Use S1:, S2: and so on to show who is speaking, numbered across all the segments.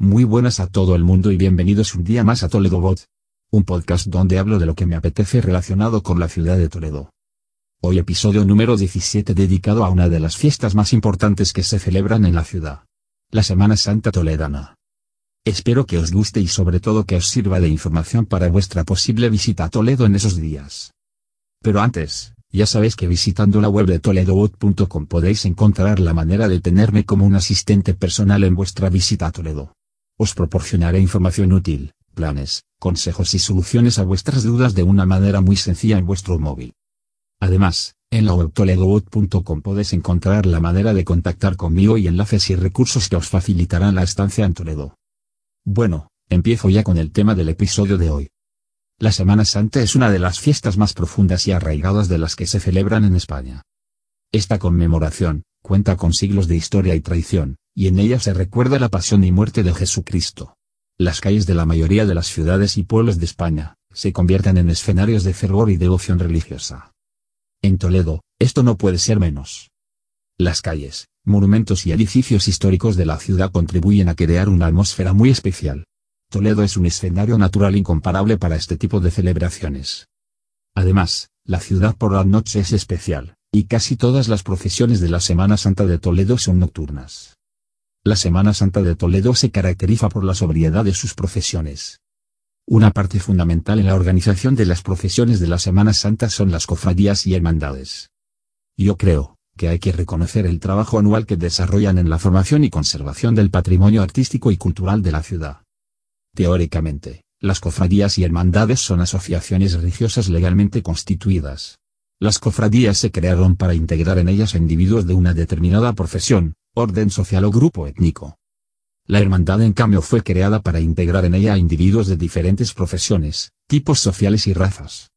S1: Muy buenas a todo el mundo y bienvenidos un día más a Toledo Bot. Un podcast donde hablo de lo que me apetece relacionado con la ciudad de Toledo. Hoy episodio número 17 dedicado a una de las fiestas más importantes que se celebran en la ciudad. La Semana Santa Toledana. Espero que os guste y sobre todo que os sirva de información para vuestra posible visita a Toledo en esos días. Pero antes, ya sabéis que visitando la web de toledobot.com podéis encontrar la manera de tenerme como un asistente personal en vuestra visita a Toledo. Os proporcionaré información útil, planes, consejos y soluciones a vuestras dudas de una manera muy sencilla en vuestro móvil. Además, en la web toledobot.com podéis encontrar la manera de contactar conmigo y enlaces y recursos que os facilitarán la estancia en Toledo. Bueno, empiezo ya con el tema del episodio de hoy. La Semana Santa es una de las fiestas más profundas y arraigadas de las que se celebran en España. Esta conmemoración, cuenta con siglos de historia y tradición, y en ella se recuerda la pasión y muerte de Jesucristo. Las calles de la mayoría de las ciudades y pueblos de España, se convierten en escenarios de fervor y devoción religiosa. En Toledo, esto no puede ser menos. Las calles, monumentos y edificios históricos de la ciudad contribuyen a crear una atmósfera muy especial. Toledo es un escenario natural incomparable para este tipo de celebraciones. Además, la ciudad por la noche es especial, y casi todas las procesiones de la Semana Santa de Toledo son nocturnas. La Semana Santa de Toledo se caracteriza por la sobriedad de sus procesiones. Una parte fundamental en la organización de las procesiones de la Semana Santa son las cofradías y hermandades. Yo creo, que hay que reconocer el trabajo anual que desarrollan en la formación y conservación del patrimonio artístico y cultural de la ciudad. Teóricamente, las cofradías y hermandades son asociaciones religiosas legalmente constituidas. Las cofradías se crearon para integrar en ellas a individuos de una determinada profesión, orden social o grupo étnico. La hermandad en cambio fue creada para integrar en ella a individuos de diferentes profesiones, tipos sociales y razas.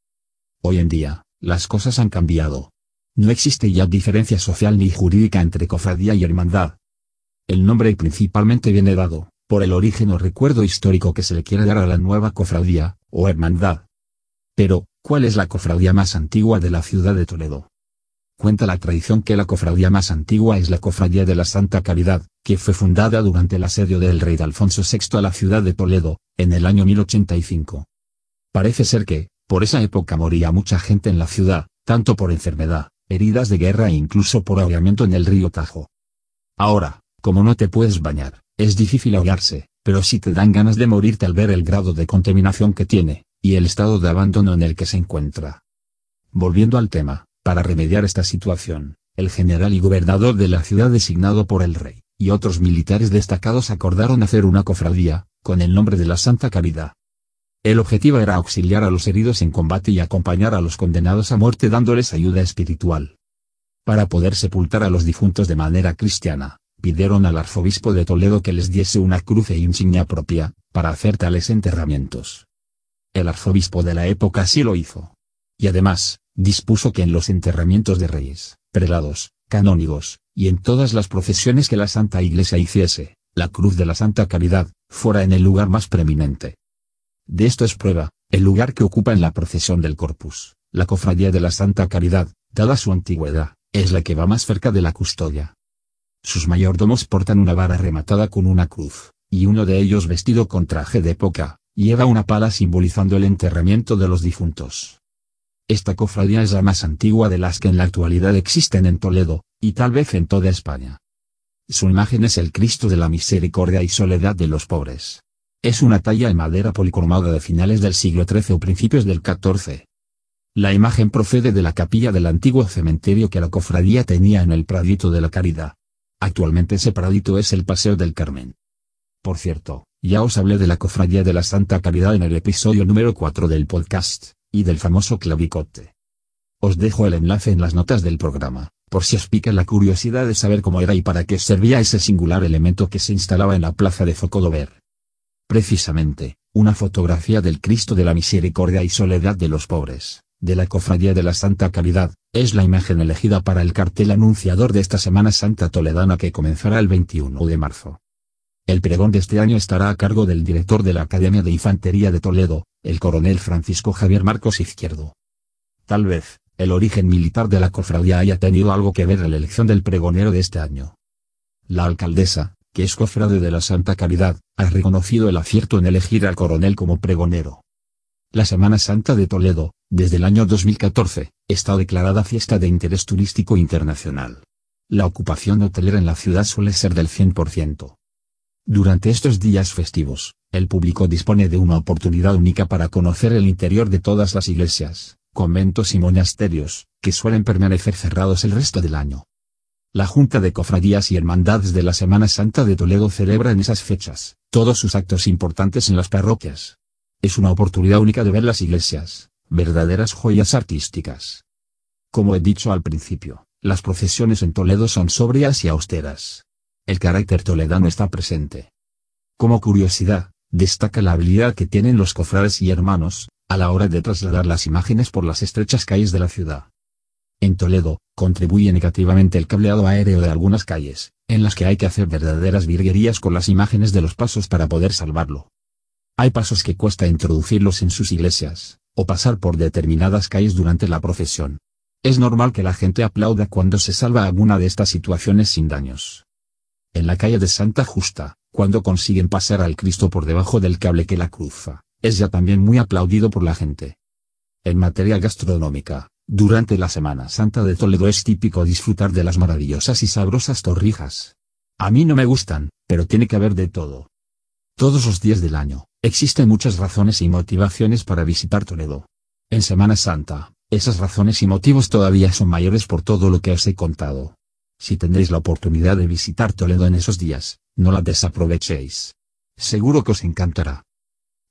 S1: Hoy en día, las cosas han cambiado. No existe ya diferencia social ni jurídica entre cofradía y hermandad. El nombre principalmente viene dado, por el origen o recuerdo histórico que se le quiere dar a la nueva cofradía, o hermandad. Pero, ¿cuál es la cofradía más antigua de la ciudad de Toledo? Cuenta la tradición que la cofradía más antigua es la Cofradía de la Santa Caridad, que fue fundada durante el asedio del rey Alfonso VI a la ciudad de Toledo, en el año 1085. Parece ser que, por esa época moría mucha gente en la ciudad, tanto por enfermedad, heridas de guerra e incluso por ahogamiento en el río Tajo. Ahora, como no te puedes bañar, es difícil ahogarse, pero si te dan ganas de morirte al ver el grado de contaminación que tiene, y el estado de abandono en el que se encuentra. Volviendo al tema, para remediar esta situación, el general y gobernador de la ciudad designado por el rey, y otros militares destacados acordaron hacer una cofradía, con el nombre de la Santa Caridad. El objetivo era auxiliar a los heridos en combate y acompañar a los condenados a muerte dándoles ayuda espiritual. Para poder sepultar a los difuntos de manera cristiana, pidieron al arzobispo de Toledo que les diese una cruz e insignia propia, para hacer tales enterramientos. El arzobispo de la época sí lo hizo. Y además, dispuso que en los enterramientos de reyes, prelados, canónigos, y en todas las procesiones que la Santa Iglesia hiciese, la cruz de la Santa Caridad, fuera en el lugar más preeminente. De esto es prueba, el lugar que ocupa en la procesión del Corpus, la cofradía de la Santa Caridad, dada su antigüedad, es la que va más cerca de la custodia. Sus mayordomos portan una vara rematada con una cruz, y uno de ellos vestido con traje de época, lleva una pala simbolizando el enterramiento de los difuntos. Esta cofradía es la más antigua de las que en la actualidad existen en Toledo, y tal vez en toda España. Su imagen es el Cristo de la Misericordia y Soledad de los Pobres. Es una talla en madera policromada de finales del siglo XIII o principios del XIV. La imagen procede de la capilla del antiguo cementerio que la cofradía tenía en el Pradito de la Caridad. Actualmente ese pradito es el Paseo del Carmen. Por cierto, ya os hablé de la cofradía de la Santa Caridad en el episodio número 4 del podcast y del famoso clavicote. Os dejo el enlace en las notas del programa, por si os la curiosidad de saber cómo era y para qué servía ese singular elemento que se instalaba en la plaza de Focodover. Precisamente, una fotografía del Cristo de la Misericordia y Soledad de los Pobres, de la Cofradía de la Santa Caridad, es la imagen elegida para el cartel anunciador de esta Semana Santa Toledana que comenzará el 21 de marzo. El pregón de este año estará a cargo del director de la Academia de Infantería de Toledo, el coronel Francisco Javier Marcos Izquierdo. Tal vez, el origen militar de la cofradía haya tenido algo que ver en la elección del pregonero de este año. La alcaldesa, que es cofrade de la Santa Caridad, ha reconocido el acierto en elegir al coronel como pregonero. La Semana Santa de Toledo, desde el año 2014, está declarada fiesta de interés turístico internacional. La ocupación hotelera en la ciudad suele ser del 100%. Durante estos días festivos, el público dispone de una oportunidad única para conocer el interior de todas las iglesias, conventos y monasterios, que suelen permanecer cerrados el resto del año. La Junta de Cofradías y Hermandades de la Semana Santa de Toledo celebra en esas fechas, todos sus actos importantes en las parroquias. Es una oportunidad única de ver las iglesias, verdaderas joyas artísticas. Como he dicho al principio, las procesiones en Toledo son sobrias y austeras. El carácter toledano está presente. Como curiosidad, destaca la habilidad que tienen los cofrades y hermanos, a la hora de trasladar las imágenes por las estrechas calles de la ciudad. En Toledo, contribuye negativamente el cableado aéreo de algunas calles, en las que hay que hacer verdaderas virguerías con las imágenes de los pasos para poder salvarlo. Hay pasos que cuesta introducirlos en sus iglesias, o pasar por determinadas calles durante la procesión. Es normal que la gente aplauda cuando se salva alguna de estas situaciones sin daños. En la calle de Santa Justa, cuando consiguen pasar al Cristo por debajo del cable que la cruza, es ya también muy aplaudido por la gente. En materia gastronómica, durante la Semana Santa de Toledo es típico disfrutar de las maravillosas y sabrosas torrijas. A mí no me gustan, pero tiene que haber de todo. Todos los días del año, existen muchas razones y motivaciones para visitar Toledo. En Semana Santa, esas razones y motivos todavía son mayores por todo lo que os he contado. Si tendréis la oportunidad de visitar Toledo en esos días, no la desaprovechéis. Seguro que os encantará.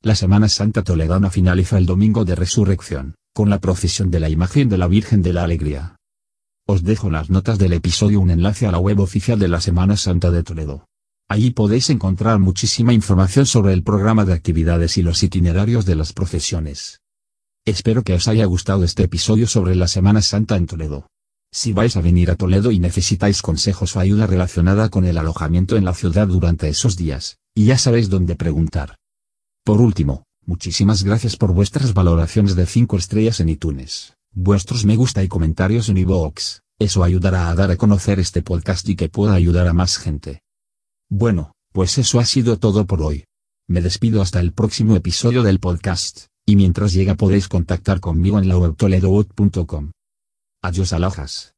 S1: La Semana Santa Toledana finaliza el domingo de resurrección con la procesión de la imagen de la Virgen de la Alegría. Os dejo en las notas del episodio un enlace a la web oficial de la Semana Santa de Toledo. Allí podéis encontrar muchísima información sobre el programa de actividades y los itinerarios de las procesiones. Espero que os haya gustado este episodio sobre la Semana Santa en Toledo. Si vais a venir a Toledo y necesitáis consejos o ayuda relacionada con el alojamiento en la ciudad durante esos días, y ya sabéis dónde preguntar. Por último, Muchísimas gracias por vuestras valoraciones de 5 estrellas en iTunes, vuestros me gusta y comentarios en iVoox, eso ayudará a dar a conocer este podcast y que pueda ayudar a más gente. Bueno, pues eso ha sido todo por hoy. Me despido hasta el próximo episodio del podcast, y mientras llega podéis contactar conmigo en la web. Adiós alojas.